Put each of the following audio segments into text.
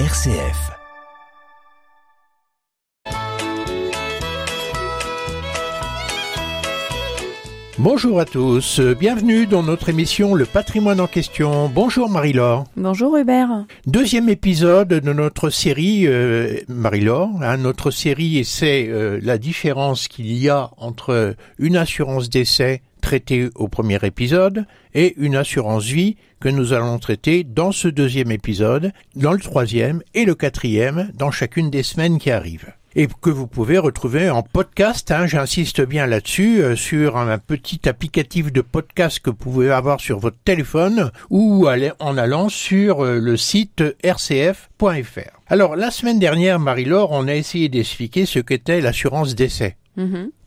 RCF. Bonjour à tous, bienvenue dans notre émission Le patrimoine en question. Bonjour Marie-Laure. Bonjour Hubert. Deuxième épisode de notre série, euh, Marie-Laure. Hein, notre série c'est euh, la différence qu'il y a entre une assurance d'essai traitée au premier épisode et une assurance vie que nous allons traiter dans ce deuxième épisode, dans le troisième et le quatrième dans chacune des semaines qui arrivent et que vous pouvez retrouver en podcast. Hein, J'insiste bien là-dessus euh, sur un, petit applicatif de podcast que vous pouvez avoir sur votre téléphone ou en allant sur euh, le site rcf.fr. Alors la semaine dernière, Marie-Laure, on a essayé d'expliquer ce qu'était l'assurance d'essai.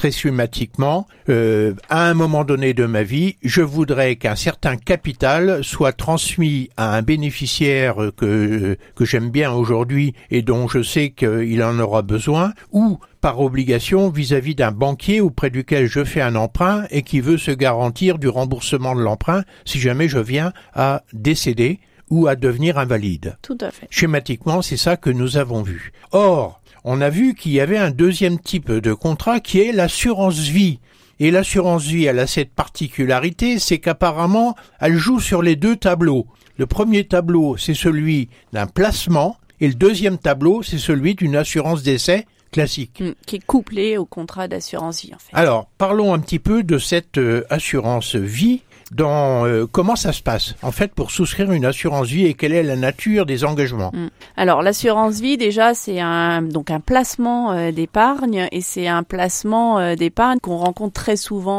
Très schématiquement, euh, à un moment donné de ma vie, je voudrais qu'un certain capital soit transmis à un bénéficiaire que, que j'aime bien aujourd'hui et dont je sais qu'il en aura besoin, ou par obligation vis-à-vis d'un banquier auprès duquel je fais un emprunt et qui veut se garantir du remboursement de l'emprunt si jamais je viens à décéder ou à devenir invalide. Tout à fait. Schématiquement, c'est ça que nous avons vu. Or, on a vu qu'il y avait un deuxième type de contrat qui est l'assurance vie. Et l'assurance vie, elle a cette particularité, c'est qu'apparemment, elle joue sur les deux tableaux. Le premier tableau, c'est celui d'un placement, et le deuxième tableau, c'est celui d'une assurance d'essai classique. Hmm, qui est couplé au contrat d'assurance vie, en fait. Alors, parlons un petit peu de cette euh, assurance vie dans euh, comment ça se passe en fait pour souscrire une assurance vie et quelle est la nature des engagements? Mm. Alors l'assurance vie déjà c'est un donc un placement euh, d'épargne et c'est un placement euh, d'épargne qu'on rencontre très souvent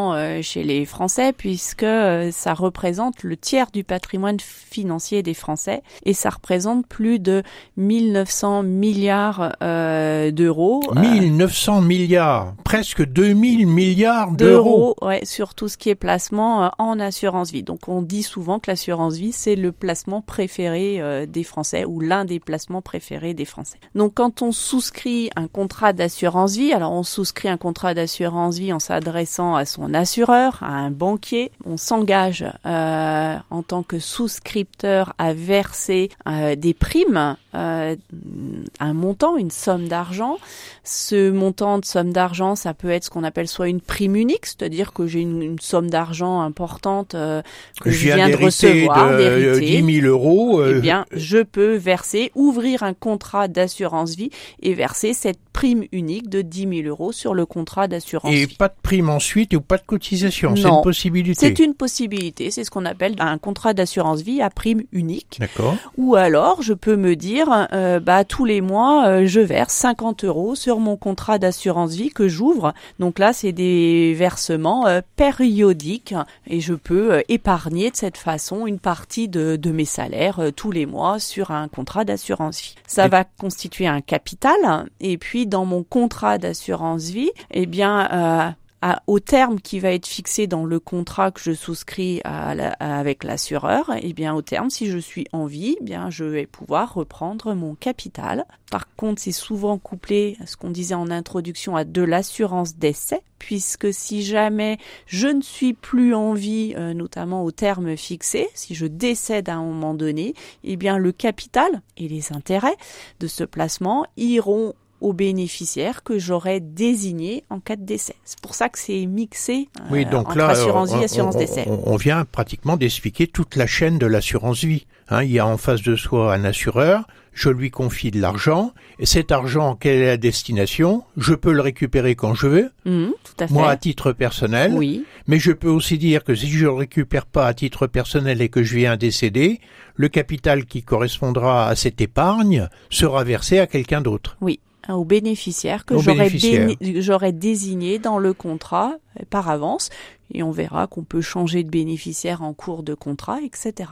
chez les Français puisque ça représente le tiers du patrimoine financier des Français et ça représente plus de 1900 milliards d'euros. 1900 milliards, presque 2000 milliards d'euros. Ouais, sur tout ce qui est placement en assurance vie. Donc on dit souvent que l'assurance vie c'est le placement préféré euh, des Français ou l'un des placements préférés des Français. Donc quand on souscrit un contrat d'assurance vie, alors on souscrit un contrat d'assurance vie en s'adressant à son assureur, à un banquier, on s'engage euh, en tant que souscripteur à verser euh, des primes, un montant, une somme d'argent. Ce montant de somme d'argent, ça peut être ce qu'on appelle soit une prime unique, c'est-à-dire que j'ai une somme d'argent importante euh, que je viens, de recevoir, de 10 000 euros, eh bien, je peux verser, ouvrir un contrat d'assurance vie et verser cette prime unique de 10 000 euros sur le contrat d'assurance vie. Et pas de prime ensuite ou pas de cotisation, c'est une possibilité. C'est une possibilité, c'est ce qu'on appelle un contrat d'assurance vie à prime unique. D'accord. Ou alors, je peux me dire, euh, bah tous les mois, euh, je verse 50 euros sur mon contrat d'assurance vie que j'ouvre. Donc là, c'est des versements périodiques et je peux euh, épargner de cette façon une partie de, mes salaires euh, tous les mois sur un contrat d'assurance vie. Ça va constituer un capital et puis dans mon contrat d'assurance vie, eh bien au terme qui va être fixé dans le contrat que je souscris avec l'assureur, eh bien au terme, si je suis en vie, eh bien je vais pouvoir reprendre mon capital. Par contre, c'est souvent couplé à ce qu'on disait en introduction à de l'assurance d'essai, puisque si jamais je ne suis plus en vie, euh, notamment au terme fixé, si je décède à un moment donné, eh bien le capital et les intérêts de ce placement iront aux bénéficiaires que j'aurais désigné en cas de décès. C'est pour ça que c'est mixé euh, oui, donc entre assurance vie et assurance décès. On, vient pratiquement d'expliquer toute la chaîne de l'assurance vie. Hein, il y a en face de soi un assureur, je lui confie de l'argent, et cet argent, quelle est la destination? Je peux le récupérer quand je veux, mmh, tout à fait. moi à titre personnel, oui. mais je peux aussi dire que si je le récupère pas à titre personnel et que je viens décéder, le capital qui correspondra à cette épargne sera versé à quelqu'un d'autre. Oui, aux bénéficiaires que j'aurais désigné dans le contrat par avance. Et on verra qu'on peut changer de bénéficiaire en cours de contrat, etc.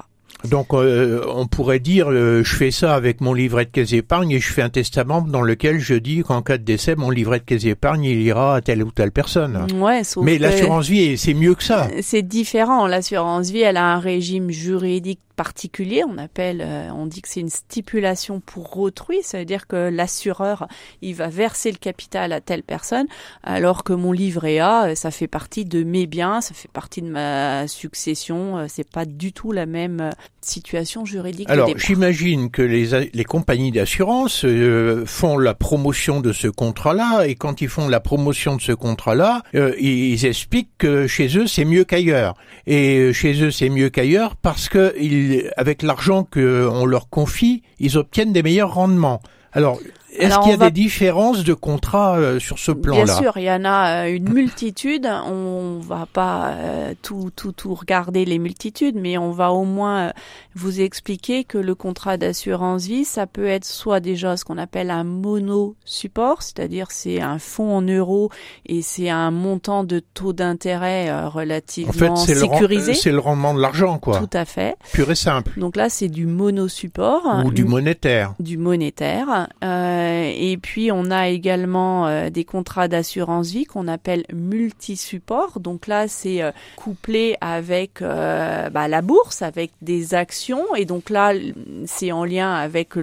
Donc euh, on pourrait dire euh, je fais ça avec mon livret de caisse épargne et je fais un testament dans lequel je dis qu'en cas de décès mon livret de caisse épargne il ira à telle ou telle personne. Ouais, sauf Mais l'assurance vie c'est mieux que ça. C'est différent, l'assurance vie elle a un régime juridique particulier. On appelle, euh, on dit que c'est une stipulation pour autrui. Ça veut dire que l'assureur, il va verser le capital à telle personne, alors que mon livret A, ça fait partie de mes biens, ça fait partie de ma succession. C'est pas du tout la même situation juridique. Alors, j'imagine que les, les compagnies d'assurance euh, font la promotion de ce contrat-là, et quand ils font la promotion de ce contrat-là, euh, ils expliquent que chez eux c'est mieux qu'ailleurs. Et euh, chez eux c'est mieux qu'ailleurs parce que ils, avec l'argent qu'on leur confie, ils obtiennent des meilleurs rendements. Alors, est-ce qu'il y a des différences de contrats euh, sur ce plan-là Bien sûr, il y en a euh, une multitude. On va pas euh, tout, tout, tout regarder les multitudes, mais on va au moins vous expliquer que le contrat d'assurance vie, ça peut être soit déjà ce qu'on appelle un mono-support, c'est-à-dire c'est un fonds en euros et c'est un montant de taux d'intérêt relativement en fait, sécurisé. C'est le rendement de l'argent, quoi. Tout à fait. Pur et simple. Donc là, c'est du mono-support. Ou du monétaire. Du monétaire. Euh, et puis on a également euh, des contrats d'assurance vie qu'on appelle multi-support. Donc là, c'est euh, couplé avec bah, la bourse, avec des actions. Et donc là, c'est en lien avec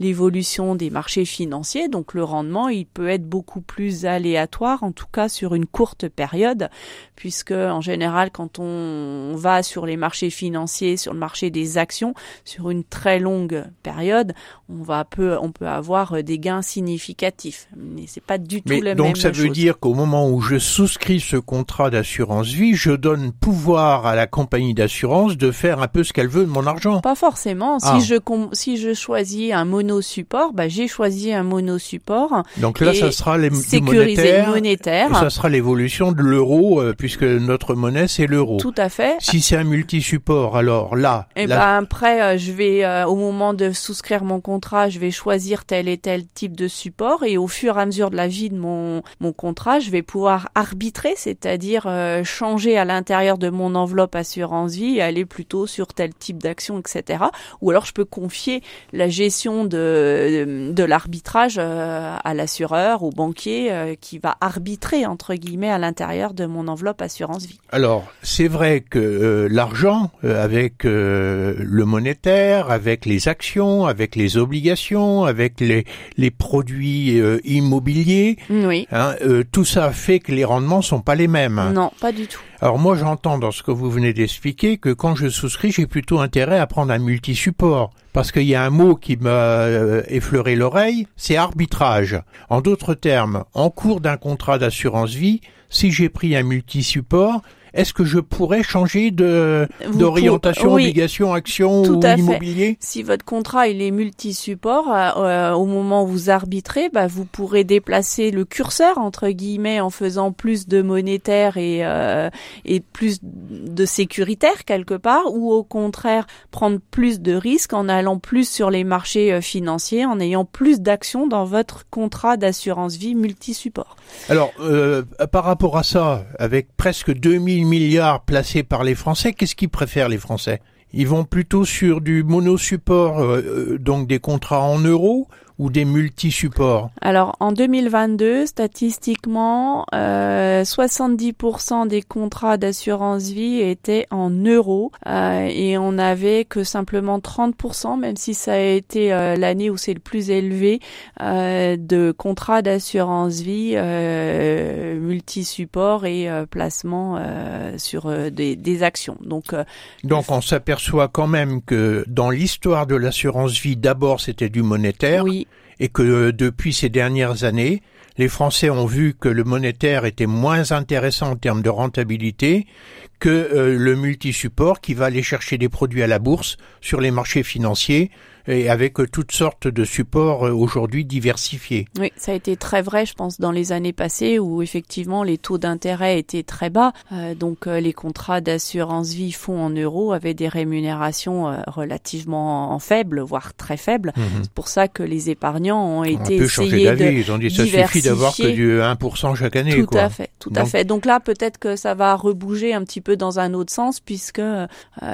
l'évolution des marchés financiers. Donc le rendement, il peut être beaucoup plus aléatoire, en tout cas sur une courte période, puisque en général, quand on va sur les marchés financiers, sur le marché des actions, sur une très longue période, on va peu, on peut avoir des gains significatifs. Mais c'est pas du tout Mais la donc même ça veut dire qu'au moment où je souscris ce contrat d'assurance vie, je donne pouvoir à la compagnie d'assurance de faire un peu ce qu'elle veut de mon argent. Pas forcément. Ah. Si je si je choisis un monosupport, bah j'ai choisi un monosupport. Donc là, ça sera les sécurisé monétaire. Ça sera l'évolution de l'euro euh, puisque notre monnaie c'est l'euro. Tout à fait. Si c'est un multi-support, alors là. Et eh ben après, euh, je vais euh, au moment de souscrire mon contrat, je vais choisir tel et tel type de support et au fur et à mesure de la vie de mon, mon contrat, je vais pouvoir arbitrer, c'est-à-dire euh, changer à l'intérieur de mon enveloppe assurance vie et aller plutôt sur tel type d'action, etc. Ou alors je peux confier la gestion de, de, l'arbitrage euh, à l'assureur, au banquier euh, qui va arbitrer, entre guillemets, à l'intérieur de mon enveloppe assurance vie. Alors, c'est vrai que l'argent, avec le monétaire, avec les actions, avec les obligations, avec les, les produits euh, immobiliers. Oui. Hein, euh, tout ça fait que les rendements sont pas les mêmes. Non, pas du tout. Alors moi j'entends dans ce que vous venez d'expliquer que quand je souscris j'ai plutôt intérêt à prendre un multi-support parce qu'il y a un mot qui m'a euh, effleuré l'oreille, c'est arbitrage. En d'autres termes, en cours d'un contrat d'assurance vie, si j'ai pris un multi-support, est-ce que je pourrais changer de d'orientation, obligation, action ou immobilier? Si votre contrat il est multi-support, euh, euh, au moment où vous arbitrez, bah, vous pourrez déplacer le curseur entre guillemets en faisant plus de monétaire et euh, et plus de sécuritaire quelque part, ou au contraire prendre plus de risques en allant plus sur les marchés financiers, en ayant plus d'actions dans votre contrat d'assurance vie multi-support. Alors, par rapport à ça, avec presque 2000 milliards placés par les Français, qu'est-ce qu'ils préfèrent les Français? Ils vont plutôt sur du monosupport, euh, euh, donc des contrats en euros, ou des multi-supports Alors en 2022, statistiquement, euh, 70% des contrats d'assurance vie étaient en euros euh, et on n'avait que simplement 30%, même si ça a été euh, l'année où c'est le plus élevé, euh, de contrats d'assurance vie multi-support et placement sur des, des, actions. Donc, Donc on s'aperçoit quand même que dans l'histoire de l'assurance vie, d'abord c'était du monétaire. Oui et que euh, depuis ces dernières années, les Français ont vu que le monétaire était moins intéressant en termes de rentabilité que euh, le multi-support qui va aller chercher des produits à la bourse sur les marchés financiers et avec euh, toutes sortes de supports euh, aujourd'hui diversifiés. Oui, ça a été très vrai, je pense, dans les années passées où effectivement les taux d'intérêt étaient très bas. Euh, donc les contrats d'assurance vie fonds en euros avaient des rémunérations relativement faibles, voire très faibles. Mhm. C'est pour ça que les épargnants ont été essayés de Ils ont dit ça suffit d'avoir que du 1% chaque année. Tout à fait, tout à fait. Donc là, peut-être que ça va rebouger un petit peu dans un autre sens puisque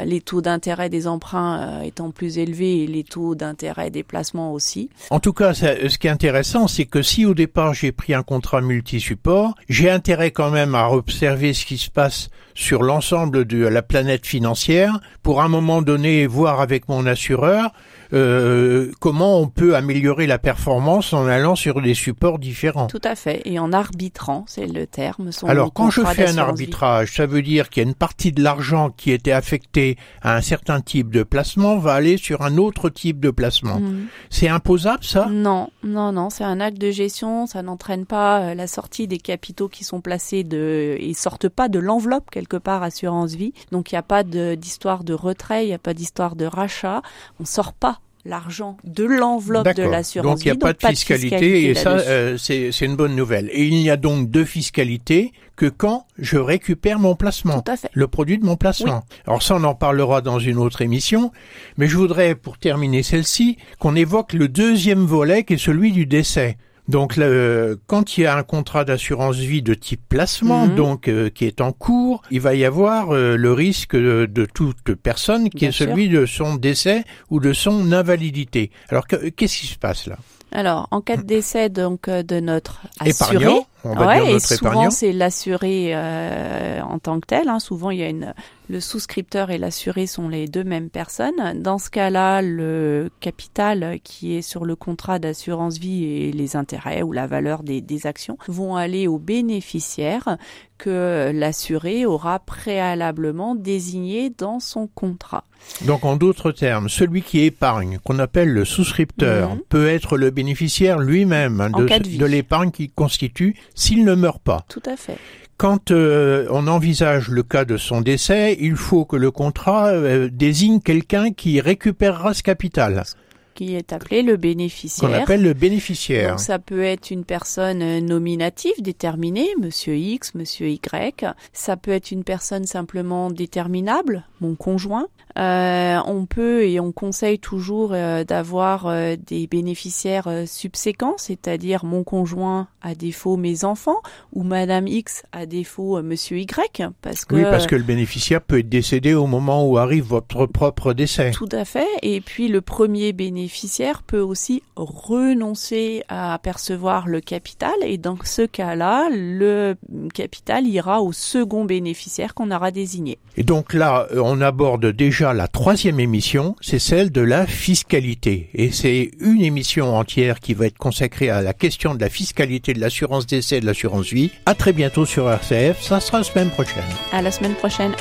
les taux d'intérêt des emprunts étant plus élevés et les taux d'intérêt des placements aussi. En tout cas, ce qui est intéressant, c'est que si au départ j'ai pris un contrat multi-support, j'ai intérêt quand même à observer ce qui se passe sur l'ensemble de la planète financière pour un moment donné voir avec mon assureur euh, comment on peut améliorer la performance en allant sur des supports différents. Tout à fait, et en arbitrant, c'est le terme. Alors quand je fais un arbitrage, ça veut dire qu'il y a une partie de l'argent qui était affecté à un certain type de placement va aller sur un autre type de placement. Mhm. C'est imposable ça? Non, non, non, c'est un acte de gestion, ça n'entraîne pas euh, la sortie des capitaux qui sont placés de, ils sortent pas de l'enveloppe quelque part assurance vie, donc il n'y a pas d'histoire de retrait, il n'y a pas d'histoire de rachat, on sort pas l'argent de l'enveloppe de l'assurance Donc il n'y a pas, de, fiscalité, et ça euh, c'est une bonne nouvelle. Et il n'y a donc de fiscalité que quand je récupère mon placement, Tout à fait. le produit de mon placement. Alors ça on en parlera dans une autre émission, mais je voudrais pour terminer celle-ci qu'on évoque le deuxième volet qui est celui du décès. Donc le, quand il y a un contrat d'assurance vie de type placement, mhm. donc euh, qui est en cours, il va y avoir euh, le risque de, toute personne qui est celui de son décès ou de son invalidité. Alors qu'est-ce qui se passe là? Alors, en cas de décès donc euh, de notre assuré, épargnant, on va dire notre et souvent c'est l'assuré en tant que tel. Hein. Souvent, il y a une le souscripteur et l'assuré sont les deux mêmes personnes. Dans ce cas-là, le capital qui est sur le contrat d'assurance vie et les intérêts ou la valeur des, des actions vont aller au bénéficiaire que l'assuré aura préalablement désigné dans son contrat. Donc en d'autres termes, celui qui épargne, qu'on appelle le souscripteur, mhm. peut être le bénéficiaire lui-même hein, de, de l'épargne qu'il constitue s'il ne meurt pas. Tout à fait. Quand euh, on envisage le cas de son décès, il faut que le contrat euh, désigne quelqu'un qui récupérera ce capital qui est appelé le bénéficiaire. Qu'on appelle le bénéficiaire. Donc ça peut être une personne euh, nominative déterminée, monsieur X, monsieur Y. Ça peut être une personne simplement déterminable, mon conjoint. Euh, on peut et on conseille toujours euh, d'avoir euh, des bénéficiaires subséquents, c'est-à-dire mon conjoint à défaut mes enfants ou Madame X à défaut Monsieur Y, parce que oui, parce que le bénéficiaire peut être décédé au moment où arrive votre propre décès. Tout à fait. Et puis le premier bénéficiaire peut aussi renoncer à percevoir le capital et dans ce cas-là, le capital ira au second bénéficiaire qu'on aura désigné. Et donc là, on aborde déjà la troisième émission, c'est celle de la fiscalité. Et c'est une émission entière qui va être consacrée à la question de la fiscalité de l'assurance décès et de l'assurance vie. À très bientôt sur RCF. Ça sera la semaine prochaine. À la semaine prochaine.